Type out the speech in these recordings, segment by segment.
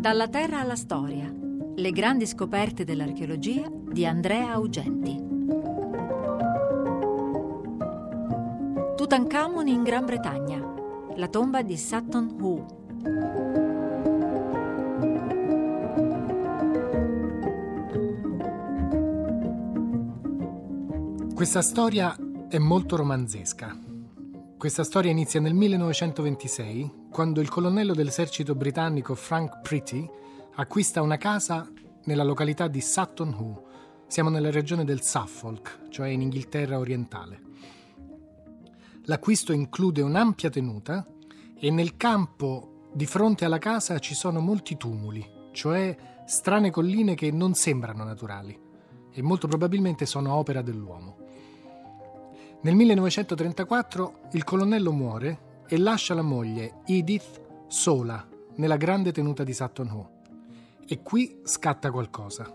Dalla terra alla storia. Le grandi scoperte dell'archeologia di Andrea Augenti. Tutankhamon in Gran Bretagna. La tomba di Sutton Hoo. Questa storia è molto romanzesca. Questa storia inizia nel 1926, quando il colonnello dell'esercito britannico Frank Pretty acquista una casa nella località di Sutton Hoo. Siamo nella regione del Suffolk, cioè in Inghilterra orientale. L'acquisto include un'ampia tenuta e nel campo di fronte alla casa ci sono molti tumuli, cioè strane colline che non sembrano naturali e molto probabilmente sono opera dell'uomo. Nel 1934 il colonnello muore e lascia la moglie Edith sola nella grande tenuta di Sutton Hoo. E qui scatta qualcosa.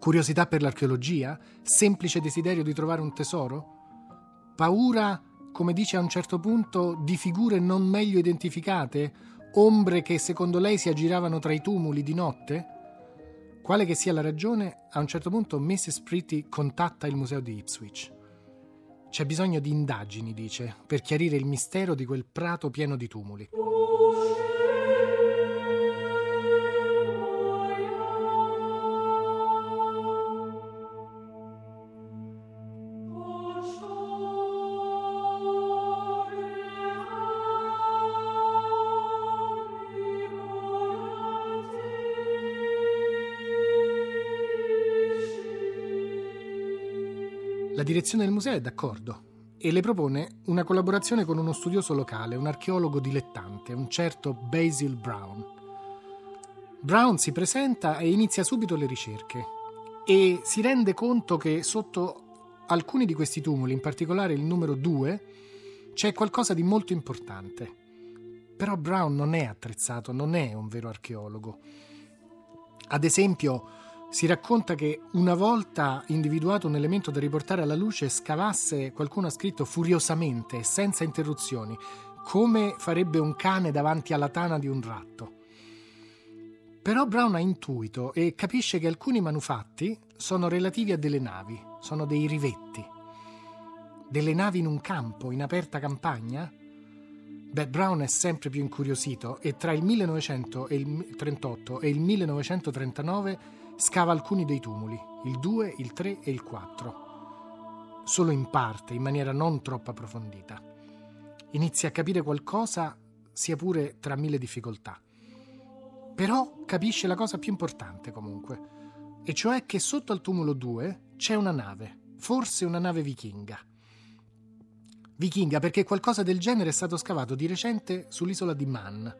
Curiosità per l'archeologia? Semplice desiderio di trovare un tesoro? Paura, come dice a un certo punto, di figure non meglio identificate? Ombre che secondo lei si aggiravano tra i tumuli di notte? Quale che sia la ragione, a un certo punto Mrs. Pretty contatta il museo di Ipswich. C'è bisogno di indagini, dice, per chiarire il mistero di quel prato pieno di tumuli. Direzione del museo è d'accordo e le propone una collaborazione con uno studioso locale, un archeologo dilettante, un certo Basil Brown. Brown si presenta e inizia subito le ricerche e si rende conto che sotto alcuni di questi tumuli, in particolare il numero 2, c'è qualcosa di molto importante. Però Brown non è attrezzato, non è un vero archeologo. Ad esempio, si racconta che una volta individuato un elemento da riportare alla luce, scavasse, qualcuno ha scritto furiosamente, senza interruzioni, come farebbe un cane davanti alla tana di un ratto. Però Brown ha intuito e capisce che alcuni manufatti sono relativi a delle navi, sono dei rivetti. Delle navi in un campo, in aperta campagna? Beh, Brown è sempre più incuriosito e tra il 1938 e il 1939 scava alcuni dei tumuli, il 2, il 3 e il 4, solo in parte, in maniera non troppo approfondita. Inizia a capire qualcosa, sia pure tra mille difficoltà. Però capisce la cosa più importante comunque, e cioè che sotto al tumulo 2 c'è una nave, forse una nave vichinga. Vichinga perché qualcosa del genere è stato scavato di recente sull'isola di Man,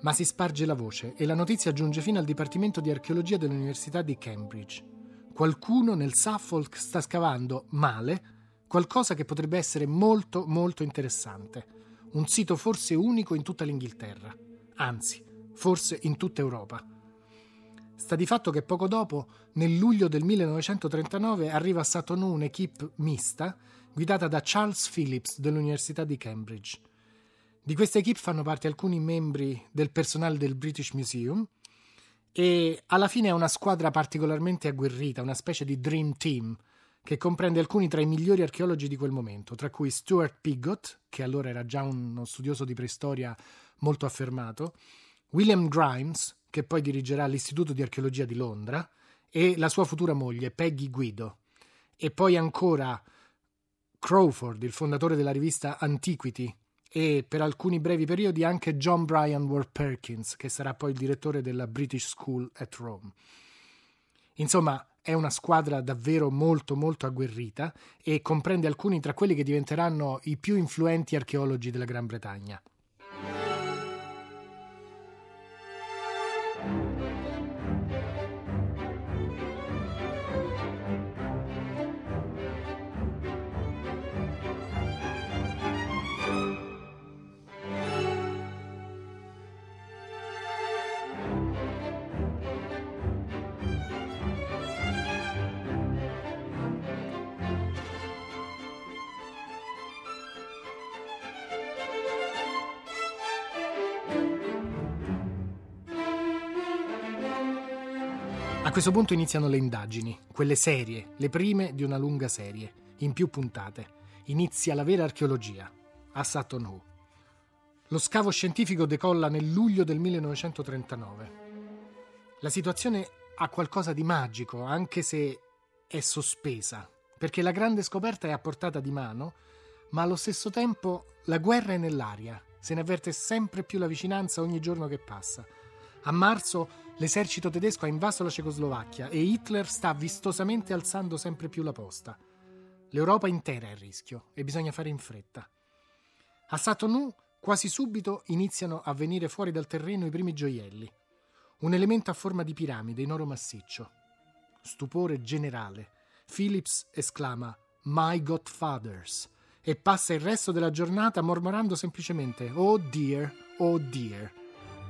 ma si sparge la voce e la notizia giunge fino al Dipartimento di Archeologia dell'Università di Cambridge. Qualcuno nel Suffolk sta scavando male qualcosa che potrebbe essere molto molto interessante. Un sito forse unico in tutta l'Inghilterra, anzi, forse in tutta Europa. Sta di fatto che poco dopo, nel luglio del 1939, arriva a Sutton un'equipe mista guidata da Charles Phillips dell'Università di Cambridge. Di questa equipe fanno parte alcuni membri del personale del British Museum e alla fine è una squadra particolarmente agguerrita, una specie di dream team che comprende alcuni tra i migliori archeologi di quel momento, tra cui Stuart Pigott, che allora era già uno studioso di preistoria molto affermato, William Grimes, che poi dirigerà l'Istituto di Archeologia di Londra, e la sua futura moglie, Peggy Guido. E poi ancora Crawford, il fondatore della rivista Antiquity, e per alcuni brevi periodi anche John Bryan Ward Perkins, che sarà poi il direttore della British School at Rome. Insomma, è una squadra davvero molto molto agguerrita e comprende alcuni tra quelli che diventeranno i più influenti archeologi della Gran Bretagna. Questo punto iniziano le indagini, quelle serie, le prime di una lunga serie, in più puntate. Inizia la vera archeologia, a Sutton Hoo. Lo scavo scientifico decolla nel luglio del 1939. La situazione ha qualcosa di magico, anche se è sospesa, perché la grande scoperta è a portata di mano, ma allo stesso tempo la guerra è nell'aria, se ne avverte sempre più la vicinanza ogni giorno che passa. A marzo l'esercito tedesco ha invaso la Cecoslovacchia e Hitler sta vistosamente alzando sempre più la posta. L'Europa intera è a rischio e bisogna fare in fretta. A Satonou quasi subito iniziano a venire fuori dal terreno i primi gioielli. Un elemento a forma di piramide in oro massiccio. Stupore generale. Phillips esclama My Godfathers e passa il resto della giornata mormorando semplicemente Oh dear, oh dear,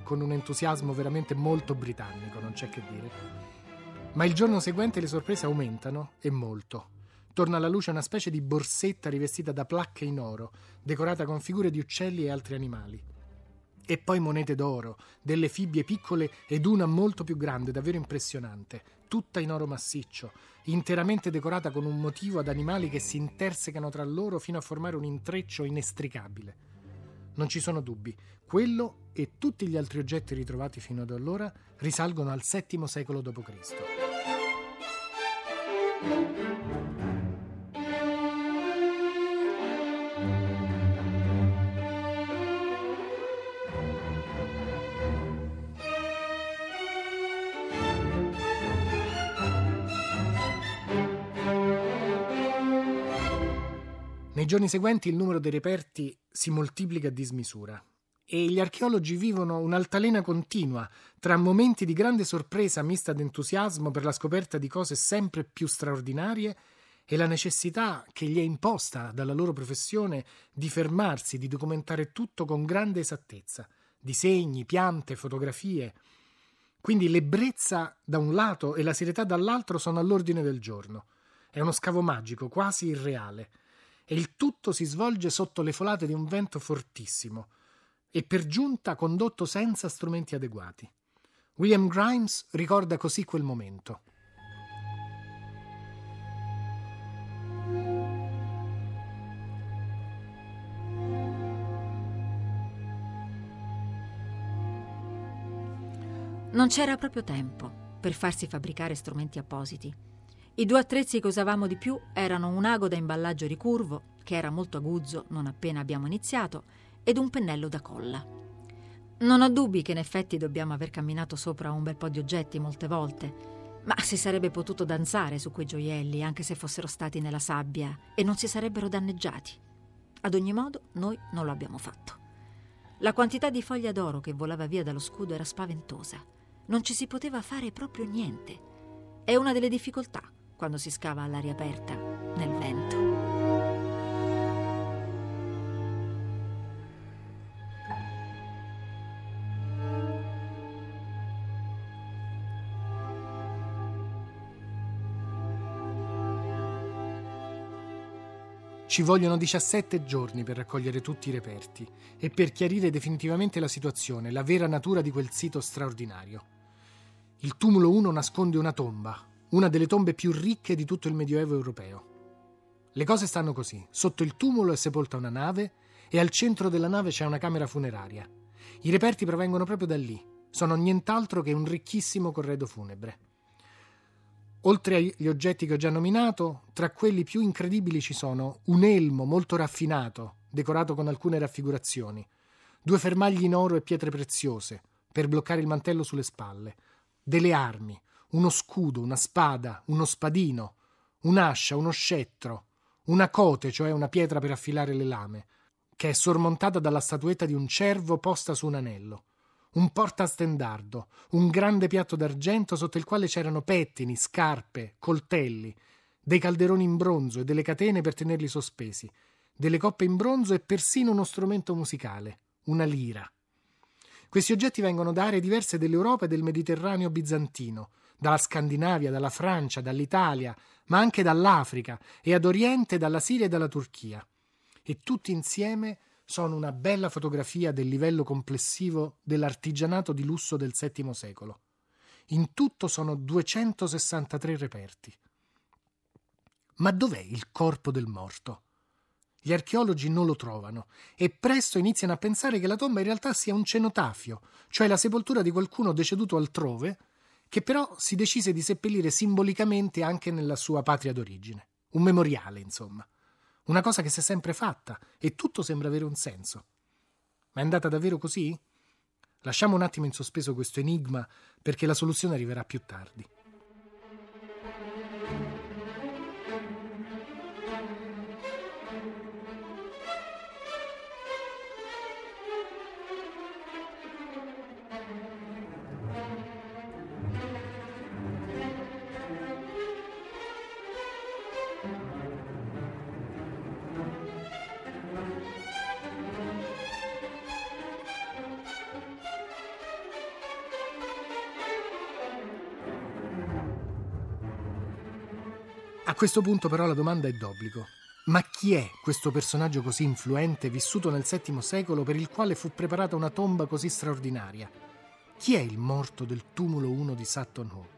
con un entusiasmo veramente molto britannico, non c'è che dire. Ma il giorno seguente le sorprese aumentano e molto. Torna alla luce una specie di borsetta rivestita da placche in oro, decorata con figure di uccelli e altri animali. E poi monete d'oro, delle fibbie piccole ed una molto più grande, davvero impressionante, tutta in oro massiccio, interamente decorata con un motivo ad animali che si intersecano tra loro fino a formare un intreccio inestricabile. Non ci sono dubbi, quello e tutti gli altri oggetti ritrovati fino ad allora risalgono al VII secolo d.C. Nei giorni seguenti il numero dei reperti si moltiplica a dismisura e gli archeologi vivono un'altalena continua tra momenti di grande sorpresa mista ad entusiasmo per la scoperta di cose sempre più straordinarie e la necessità che gli è imposta dalla loro professione di fermarsi, di documentare tutto con grande esattezza, disegni, piante, fotografie. Quindi l'ebbrezza da un lato e la serietà dall'altro sono all'ordine del giorno. È uno scavo magico, quasi irreale e il tutto si svolge sotto le folate di un vento fortissimo e per giunta condotto senza strumenti adeguati. William Grimes ricorda così quel momento. Non c'era proprio tempo per farsi fabbricare strumenti appositi. I due attrezzi che usavamo di più erano un ago da imballaggio ricurvo, che era molto aguzzo non appena abbiamo iniziato, ed un pennello da colla. Non ho dubbi che in effetti dobbiamo aver camminato sopra un bel po' di oggetti molte volte, ma si sarebbe potuto danzare su quei gioielli anche se fossero stati nella sabbia e non si sarebbero danneggiati. Ad ogni modo, noi non lo abbiamo fatto. La quantità di foglia d'oro che volava via dallo scudo era spaventosa. Non ci si poteva fare proprio niente. È una delle difficoltà quando si scava all'aria aperta, nel vento. Ci vogliono 17 giorni per raccogliere tutti i reperti e per chiarire definitivamente la situazione, la vera natura di quel sito straordinario. Il tumulo 1 nasconde una tomba, una delle tombe più ricche di tutto il Medioevo europeo. Le cose stanno così. Sotto il tumulo è sepolta una nave e al centro della nave c'è una camera funeraria. I reperti provengono proprio da lì. Sono nient'altro che un ricchissimo corredo funebre. Oltre agli oggetti che ho già nominato, tra quelli più incredibili ci sono un elmo molto raffinato, decorato con alcune raffigurazioni, due fermagli in oro e pietre preziose per bloccare il mantello sulle spalle, delle armi, uno scudo, una spada, uno spadino, un'ascia, uno scettro, una cote, cioè una pietra per affilare le lame, che è sormontata dalla statuetta di un cervo posta su un anello, un portastendardo, un grande piatto d'argento sotto il quale c'erano pettini, scarpe, coltelli, dei calderoni in bronzo e delle catene per tenerli sospesi, delle coppe in bronzo e persino uno strumento musicale, una lira. Questi oggetti vengono da aree diverse dell'Europa e del Mediterraneo bizantino, dalla Scandinavia, dalla Francia, dall'Italia, ma anche dall'Africa e ad oriente dalla Siria e dalla Turchia. E tutti insieme sono una bella fotografia del livello complessivo dell'artigianato di lusso del VII secolo. In tutto sono 263 reperti. Ma dov'è il corpo del morto? Gli archeologi non lo trovano e presto iniziano a pensare che la tomba in realtà sia un cenotafio, cioè la sepoltura di qualcuno deceduto altrove, che però si decise di seppellire simbolicamente anche nella sua patria d'origine. Un memoriale, insomma. Una cosa che si è sempre fatta e tutto sembra avere un senso. Ma è andata davvero così? Lasciamo un attimo in sospeso questo enigma perché la soluzione arriverà più tardi. Questo punto però la domanda è d'obbligo. Ma chi è questo personaggio così influente, vissuto nel VII secolo, per il quale fu preparata una tomba così straordinaria? Chi è il morto del tumulo 1 di Sutton Hoo?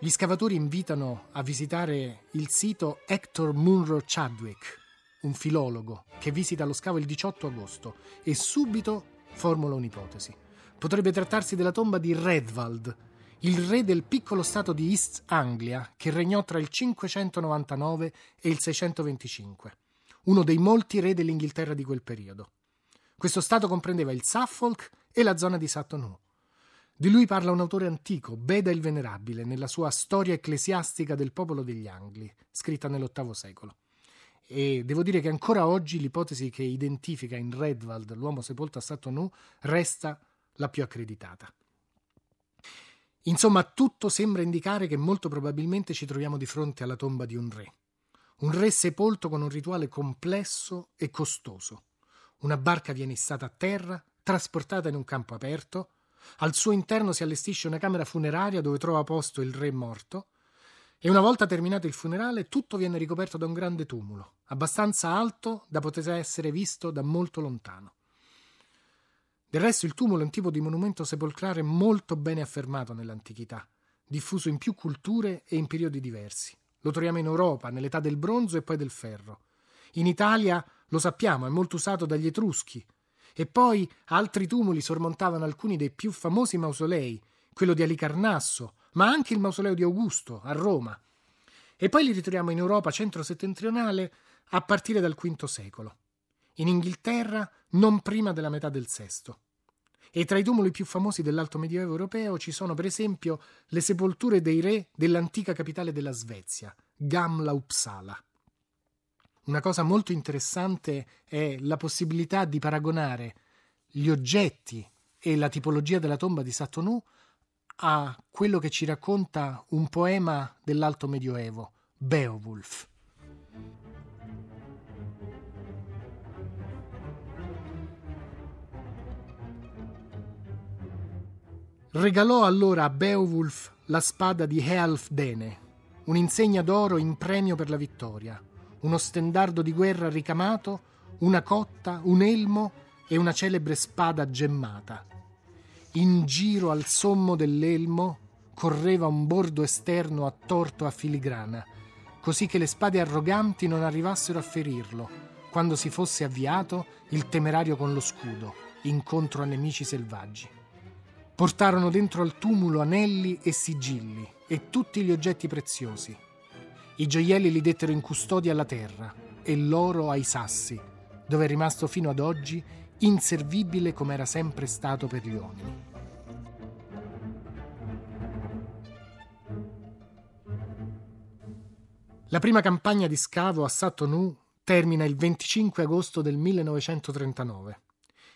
Gli scavatori invitano a visitare il sito Hector Munro Chadwick, un filologo che visita lo scavo il 18 agosto e subito formula un'ipotesi. Potrebbe trattarsi della tomba di Redwald, il re del piccolo stato di East Anglia che regnò tra il 599 e il 625, uno dei molti re dell'Inghilterra di quel periodo. Questo stato comprendeva il Suffolk e la zona di Sutton Hoo. Di lui parla un autore antico, Beda il Venerabile, nella sua Storia ecclesiastica del popolo degli Angli, scritta nell'VIII secolo. E devo dire che ancora oggi l'ipotesi che identifica in Redwald l'uomo sepolto a Sutton Hoo resta la più accreditata. Insomma, tutto sembra indicare che molto probabilmente ci troviamo di fronte alla tomba di un re. Un re sepolto con un rituale complesso e costoso. Una barca viene issata a terra, trasportata in un campo aperto, al suo interno si allestisce una camera funeraria dove trova posto il re morto, e una volta terminato il funerale tutto viene ricoperto da un grande tumulo, abbastanza alto da poter essere visto da molto lontano. Del resto il tumulo è un tipo di monumento sepolcrale molto bene affermato nell'antichità, diffuso in più culture e in periodi diversi. Lo troviamo in Europa, nell'età del bronzo e poi del ferro. In Italia, lo sappiamo, è molto usato dagli Etruschi. E poi altri tumuli sormontavano alcuni dei più famosi mausolei, quello di Alicarnasso, ma anche il mausoleo di Augusto a Roma. E poi li ritroviamo in Europa centro-settentrionale a partire dal V secolo in Inghilterra non prima della metà del VI. E tra i tumuli più famosi dell'Alto Medioevo europeo ci sono, per esempio, le sepolture dei re dell'antica capitale della Svezia, Gamla Uppsala. Una cosa molto interessante è la possibilità di paragonare gli oggetti e la tipologia della tomba di Satonou a quello che ci racconta un poema dell'Alto Medioevo, Beowulf. Regalò allora a Beowulf la spada di Ealf-Dene, un'insegna d'oro in premio per la vittoria, uno stendardo di guerra ricamato, una cotta, un elmo e una celebre spada gemmata. In giro al sommo dell'elmo correva un bordo esterno attorto a filigrana, così che le spade arroganti non arrivassero a ferirlo, quando si fosse avviato il temerario con lo scudo, incontro a nemici selvaggi. Portarono dentro al tumulo anelli e sigilli e tutti gli oggetti preziosi. I gioielli li dettero in custodia alla terra e l'oro ai sassi, dove è rimasto fino ad oggi inservibile come era sempre stato per gli uomini. La prima campagna di scavo a Satonou termina il 25 agosto del 1939.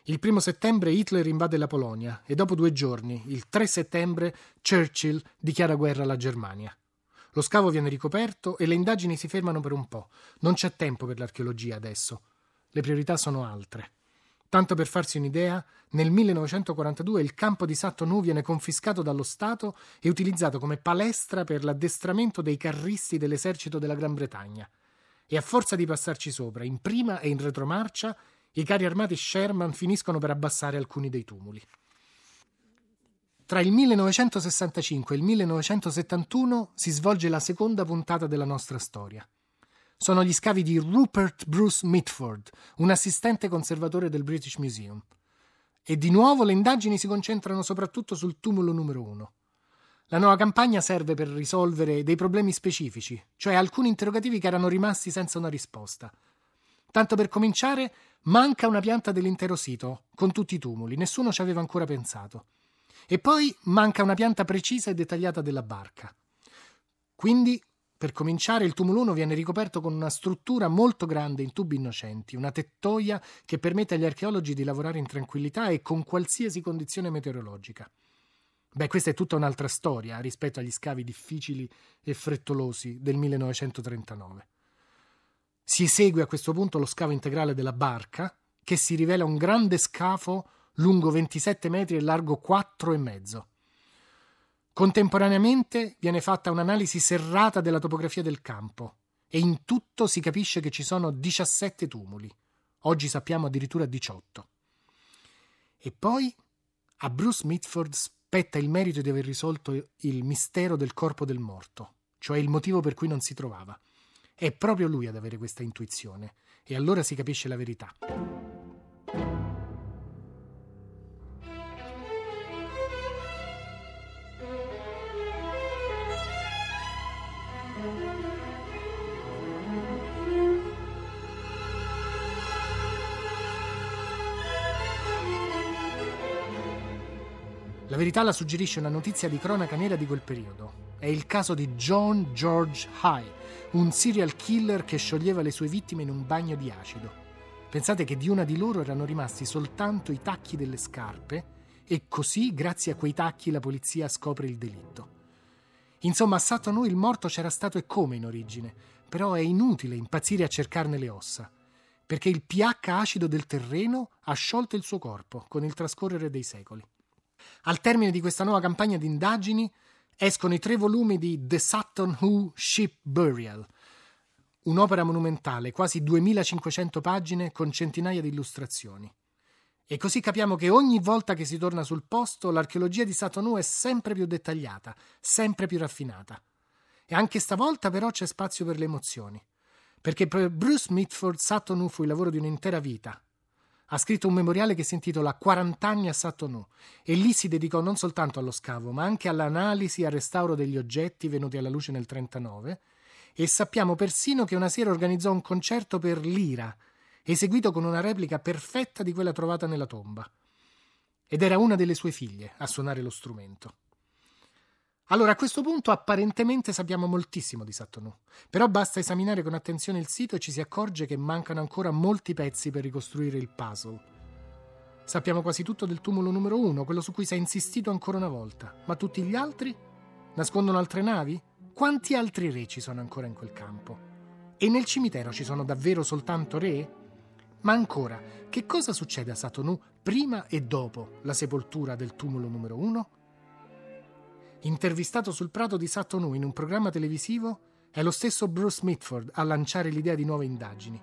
Il primo settembre Hitler invade la Polonia e dopo due giorni, il 3 settembre, Churchill dichiara guerra alla Germania. Lo scavo viene ricoperto e le indagini si fermano per un po'. Non c'è tempo per l'archeologia adesso. Le priorità sono altre. Tanto per farsi un'idea, nel 1942 il campo di Satonou viene confiscato dallo Stato e utilizzato come palestra per l'addestramento dei carristi dell'esercito della Gran Bretagna. E a forza di passarci sopra, in prima e in retromarcia, i carri armati Sherman finiscono per abbassare alcuni dei tumuli. Tra il 1965 e il 1971 si svolge la seconda puntata della nostra storia. Sono gli scavi di Rupert Bruce Mitford, un assistente conservatore del British Museum. E di nuovo le indagini si concentrano soprattutto sul tumulo numero uno. La nuova campagna serve per risolvere dei problemi specifici, cioè alcuni interrogativi che erano rimasti senza una risposta. Tanto per cominciare, manca una pianta dell'intero sito, con tutti i tumuli, nessuno ci aveva ancora pensato. E poi manca una pianta precisa e dettagliata della barca. Quindi, per cominciare, il tumulo 1 viene ricoperto con una struttura molto grande in tubi innocenti, una tettoia che permette agli archeologi di lavorare in tranquillità e con qualsiasi condizione meteorologica. Beh, questa è tutta un'altra storia rispetto agli scavi difficili e frettolosi del 1939. Si esegue a questo punto lo scavo integrale della barca, che si rivela un grande scafo lungo 27 metri e largo 4,5. Contemporaneamente viene fatta un'analisi serrata della topografia del campo e in tutto si capisce che ci sono 17 tumuli. Oggi sappiamo addirittura 18. E poi a Bruce Mitford spetta il merito di aver risolto il mistero del corpo del morto, cioè il motivo per cui non si trovava. È proprio lui ad avere questa intuizione e allora si capisce la verità. La verità la suggerisce una notizia di cronaca nera di quel periodo. È il caso di John George High, un serial killer che scioglieva le sue vittime in un bagno di acido. Pensate che di una di loro erano rimasti soltanto i tacchi delle scarpe e così, grazie a quei tacchi, la polizia scopre il delitto. Insomma, a Sutton il morto c'era stato e come in origine, però è inutile impazzire a cercarne le ossa, perché il pH acido del terreno ha sciolto il suo corpo con il trascorrere dei secoli. Al termine di questa nuova campagna di indagini escono i tre volumi di The Sutton Hoo Ship Burial, un'opera monumentale, quasi 2500 pagine con centinaia di illustrazioni. E così capiamo che ogni volta che si torna sul posto l'archeologia di Sutton Hoo è sempre più dettagliata, sempre più raffinata. E anche stavolta però c'è spazio per le emozioni. Perché per Bruce Mitford Sutton Hoo fu il lavoro di un'intera vita, ha scritto un memoriale che si intitola 40 anni a Satonou e lì si dedicò non soltanto allo scavo, ma anche all'analisi e al restauro degli oggetti venuti alla luce nel 1939 e sappiamo persino che una sera organizzò un concerto per lira, eseguito con una replica perfetta di quella trovata nella tomba. Ed era una delle sue figlie a suonare lo strumento. Allora, a questo punto apparentemente sappiamo moltissimo di Satonou, però basta esaminare con attenzione il sito e ci si accorge che mancano ancora molti pezzi per ricostruire il puzzle. Sappiamo quasi tutto del tumulo numero uno, quello su cui si è insistito ancora una volta, ma tutti gli altri? Nascondono altre navi? Quanti altri re ci sono ancora in quel campo? E nel cimitero ci sono davvero soltanto re? Ma ancora, che cosa succede a Satonou prima e dopo la sepoltura del tumulo numero uno? Intervistato sul prato di Sutton in un programma televisivo, è lo stesso Bruce Mitford a lanciare l'idea di nuove indagini.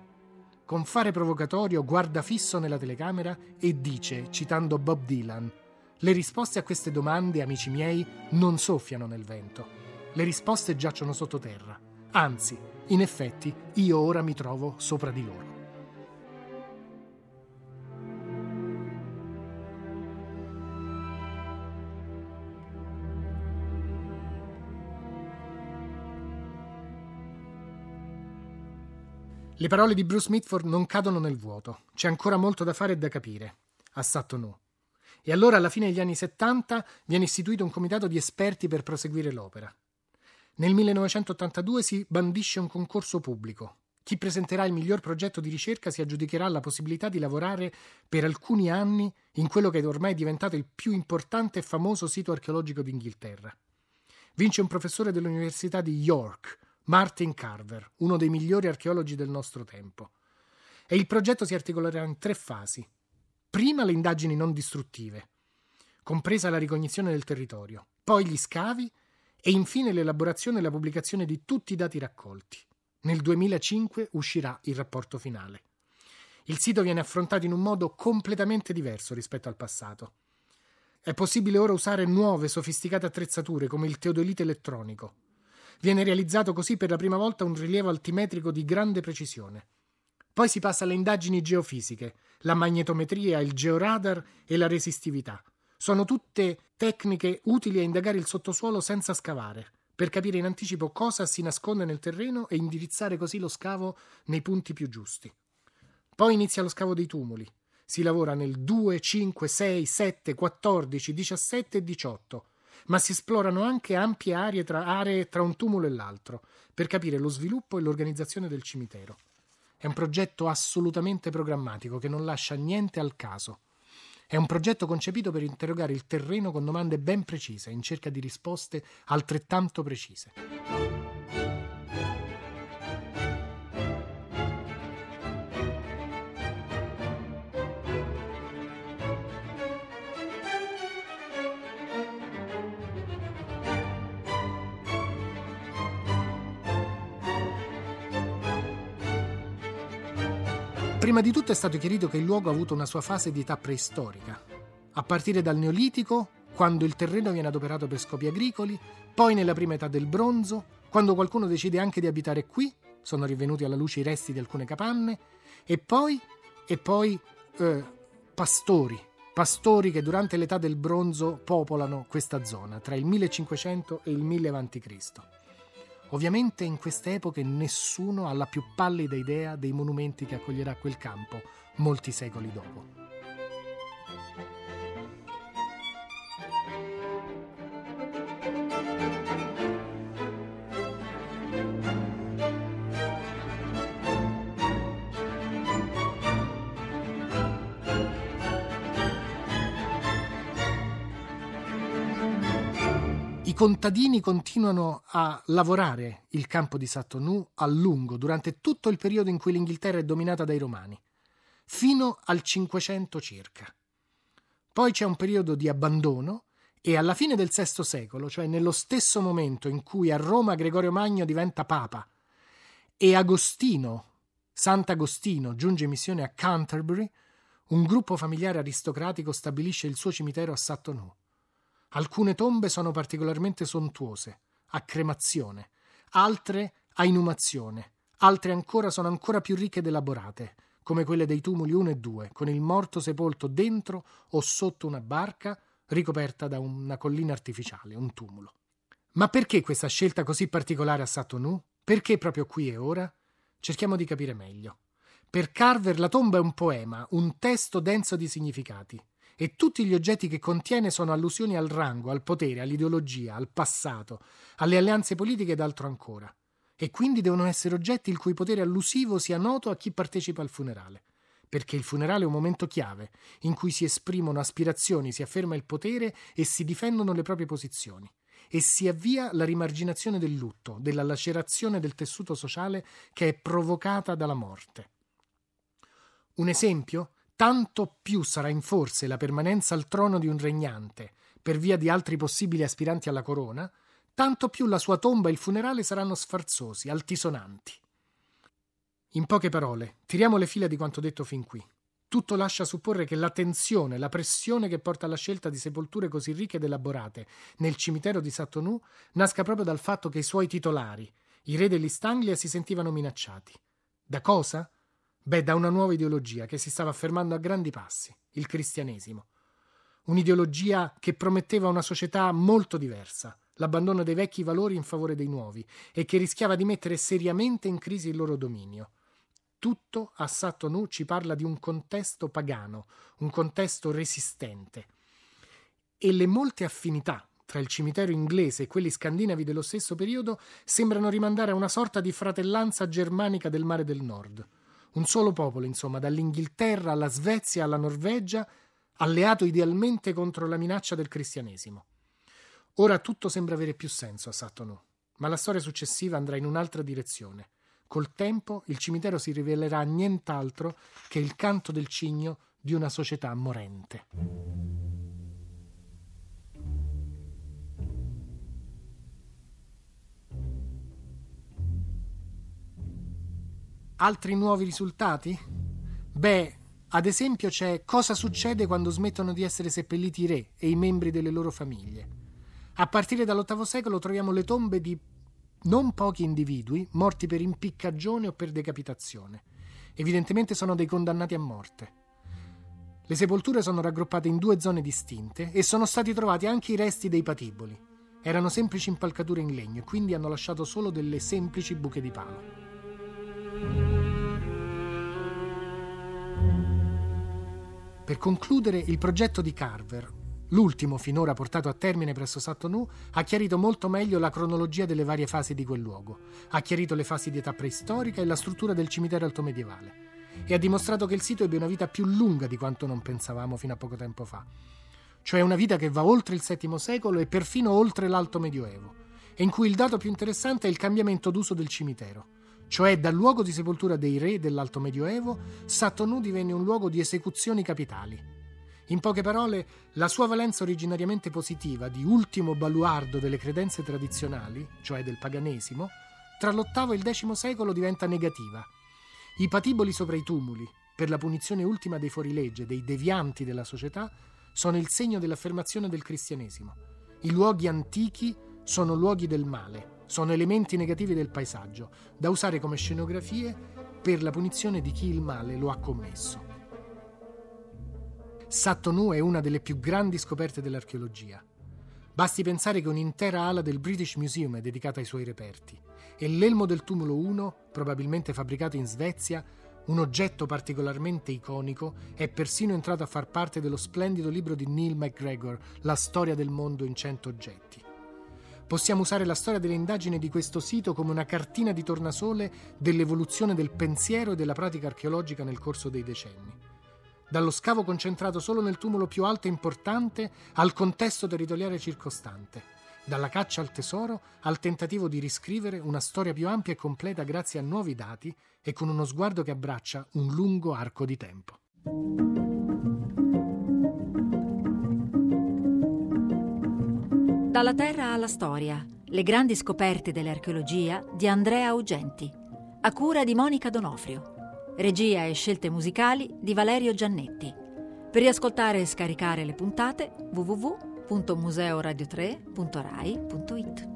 Con fare provocatorio guarda fisso nella telecamera e dice, citando Bob Dylan, le risposte a queste domande, amici miei, non soffiano nel vento. Le risposte giacciono sottoterra. Anzi, in effetti, io ora mi trovo sopra di loro. Le parole di Bruce Mitford non cadono nel vuoto, c'è ancora molto da fare e da capire, a Sutton E allora, alla fine degli anni 70, viene istituito un comitato di esperti per proseguire l'opera. Nel 1982 si bandisce un concorso pubblico. Chi presenterà il miglior progetto di ricerca si aggiudicherà la possibilità di lavorare per alcuni anni in quello che è ormai diventato il più importante e famoso sito archeologico d'Inghilterra. Vince un professore dell'Università di York, Martin Carver, uno dei migliori archeologi del nostro tempo. E il progetto si articolerà in tre fasi. Prima le indagini non distruttive, compresa la ricognizione del territorio, poi gli scavi e infine l'elaborazione e la pubblicazione di tutti i dati raccolti. Nel 2005 uscirà il rapporto finale. Il sito viene affrontato in un modo completamente diverso rispetto al passato. È possibile ora usare nuove, sofisticate attrezzature come il teodolite elettronico. Viene realizzato così per la prima volta un rilievo altimetrico di grande precisione. Poi si passa alle indagini geofisiche, la magnetometria, il georadar e la resistività. Sono tutte tecniche utili a indagare il sottosuolo senza scavare, per capire in anticipo cosa si nasconde nel terreno e indirizzare così lo scavo nei punti più giusti. Poi inizia lo scavo dei tumuli, si lavora nel 2, 5, 6, 7, 14, 17 e 18, ma si esplorano anche ampie aree tra, aree tra un tumulo e l'altro per capire lo sviluppo e l'organizzazione del cimitero. È un progetto assolutamente programmatico che non lascia niente al caso. È un progetto concepito per interrogare il terreno con domande ben precise, in cerca di risposte altrettanto precise. Prima di tutto è stato chiarito che il luogo ha avuto una sua fase di età preistorica, a partire dal Neolitico, quando il terreno viene adoperato per scopi agricoli, poi nella prima età del bronzo, quando qualcuno decide anche di abitare qui, sono rivenuti alla luce i resti di alcune capanne, e poi, e poi eh, pastori, pastori che durante l'età del bronzo popolano questa zona, tra il 1500 e il 1000 a.C. Ovviamente in queste epoche nessuno ha la più pallida idea dei monumenti che accoglierà quel campo molti secoli dopo. I contadini continuano a lavorare il campo di Satonu a lungo durante tutto il periodo in cui l'Inghilterra è dominata dai Romani, fino al 500 circa. Poi c'è un periodo di abbandono e alla fine del VI secolo, cioè nello stesso momento in cui a Roma Gregorio Magno diventa papa e Agostino, Sant'Agostino, giunge in missione a Canterbury, un gruppo familiare aristocratico stabilisce il suo cimitero a Satonu. Alcune tombe sono particolarmente sontuose, a cremazione, altre a inumazione, altre ancora sono ancora più ricche ed elaborate, come quelle dei tumuli 1 e 2, con il morto sepolto dentro o sotto una barca ricoperta da una collina artificiale, un tumulo. Ma perché questa scelta così particolare a Satonu? Perché proprio qui e ora? Cerchiamo di capire meglio. Per Carver la tomba è un poema, un testo denso di significati e tutti gli oggetti che contiene sono allusioni al rango, al potere, all'ideologia, al passato, alle alleanze politiche ed altro ancora. E quindi devono essere oggetti il cui potere allusivo sia noto a chi partecipa al funerale. Perché il funerale è un momento chiave in cui si esprimono aspirazioni, si afferma il potere e si difendono le proprie posizioni. E si avvia la rimarginazione del lutto, della lacerazione del tessuto sociale che è provocata dalla morte. Un esempio? Tanto più sarà in forse la permanenza al trono di un regnante, per via di altri possibili aspiranti alla corona, tanto più la sua tomba e il funerale saranno sfarzosi, altisonanti. In poche parole, tiriamo le fila di quanto detto fin qui. Tutto lascia supporre che la tensione, la pressione che porta alla scelta di sepolture così ricche ed elaborate nel cimitero di Satonu nasca proprio dal fatto che i suoi titolari, i re dell'East Anglia, si sentivano minacciati. Da cosa? Beh, da una nuova ideologia che si stava affermando a grandi passi, il cristianesimo. Un'ideologia che prometteva una società molto diversa, l'abbandono dei vecchi valori in favore dei nuovi e che rischiava di mettere seriamente in crisi il loro dominio. Tutto a Satonu ci parla di un contesto pagano, un contesto resistente. E le molte affinità tra il cimitero inglese e quelli scandinavi dello stesso periodo sembrano rimandare a una sorta di fratellanza germanica del mare del nord un solo popolo, insomma, dall'Inghilterra alla Svezia alla Norvegia, alleato idealmente contro la minaccia del cristianesimo. Ora tutto sembra avere più senso a Satonu, ma la storia successiva andrà in un'altra direzione. Col tempo il cimitero si rivelerà nient'altro che il canto del cigno di una società morente. Altri nuovi risultati? Beh, Ad esempio c'è Cosa succede quando smettono di essere seppelliti i re e i membri delle loro famiglie. A partire dall'VIII secolo troviamo le tombe di non pochi individui morti per impiccagione o per decapitazione. Evidentemente sono dei condannati a morte. Le sepolture sono raggruppate in due zone distinte e sono stati trovati anche i resti dei patiboli. Erano semplici impalcature in legno e quindi hanno lasciato solo delle semplici buche di palo. Per concludere, il progetto di Carver, l'ultimo finora portato a termine presso Sattonu, ha chiarito molto meglio la cronologia delle varie fasi di quel luogo, ha chiarito le fasi di età preistorica e la struttura del cimitero altomedievale. E ha dimostrato che il sito ebbe una vita più lunga di quanto non pensavamo fino a poco tempo fa, cioè una vita che va oltre il VII secolo e perfino oltre l'Alto Medioevo, e in cui il dato più interessante è il cambiamento d'uso del cimitero cioè dal luogo di sepoltura dei re dell'Alto Medioevo, Satonù divenne un luogo di esecuzioni capitali. In poche parole, la sua valenza originariamente positiva di ultimo baluardo delle credenze tradizionali, cioè del paganesimo, tra l'VIII e il X secolo diventa negativa. I patiboli sopra i tumuli, per la punizione ultima dei fuorilegge, dei devianti della società, sono il segno dell'affermazione del cristianesimo. I luoghi antichi sono luoghi del male, sono elementi negativi del paesaggio, da usare come scenografie per la punizione di chi il male lo ha commesso. Sattonu è una delle più grandi scoperte dell'archeologia. Basti pensare che un'intera ala del British Museum è dedicata ai suoi reperti e l'elmo del tumulo 1, probabilmente fabbricato in Svezia, un oggetto particolarmente iconico, è persino entrato a far parte dello splendido libro di Neil MacGregor, La storia del mondo in 100 oggetti. Possiamo usare la storia delle indagini di questo sito come una cartina di tornasole dell'evoluzione del pensiero e della pratica archeologica nel corso dei decenni. Dallo scavo concentrato solo nel tumulo più alto e importante al contesto territoriale circostante, dalla caccia al tesoro al tentativo di riscrivere una storia più ampia e completa grazie a nuovi dati e con uno sguardo che abbraccia un lungo arco di tempo. Dalla terra alla storia, le grandi scoperte dell'archeologia di Andrea Augenti, a cura di Monica Donofrio, regia e scelte musicali di Valerio Giannetti. Per riascoltare e scaricare le puntate www.museoradio3.rai.it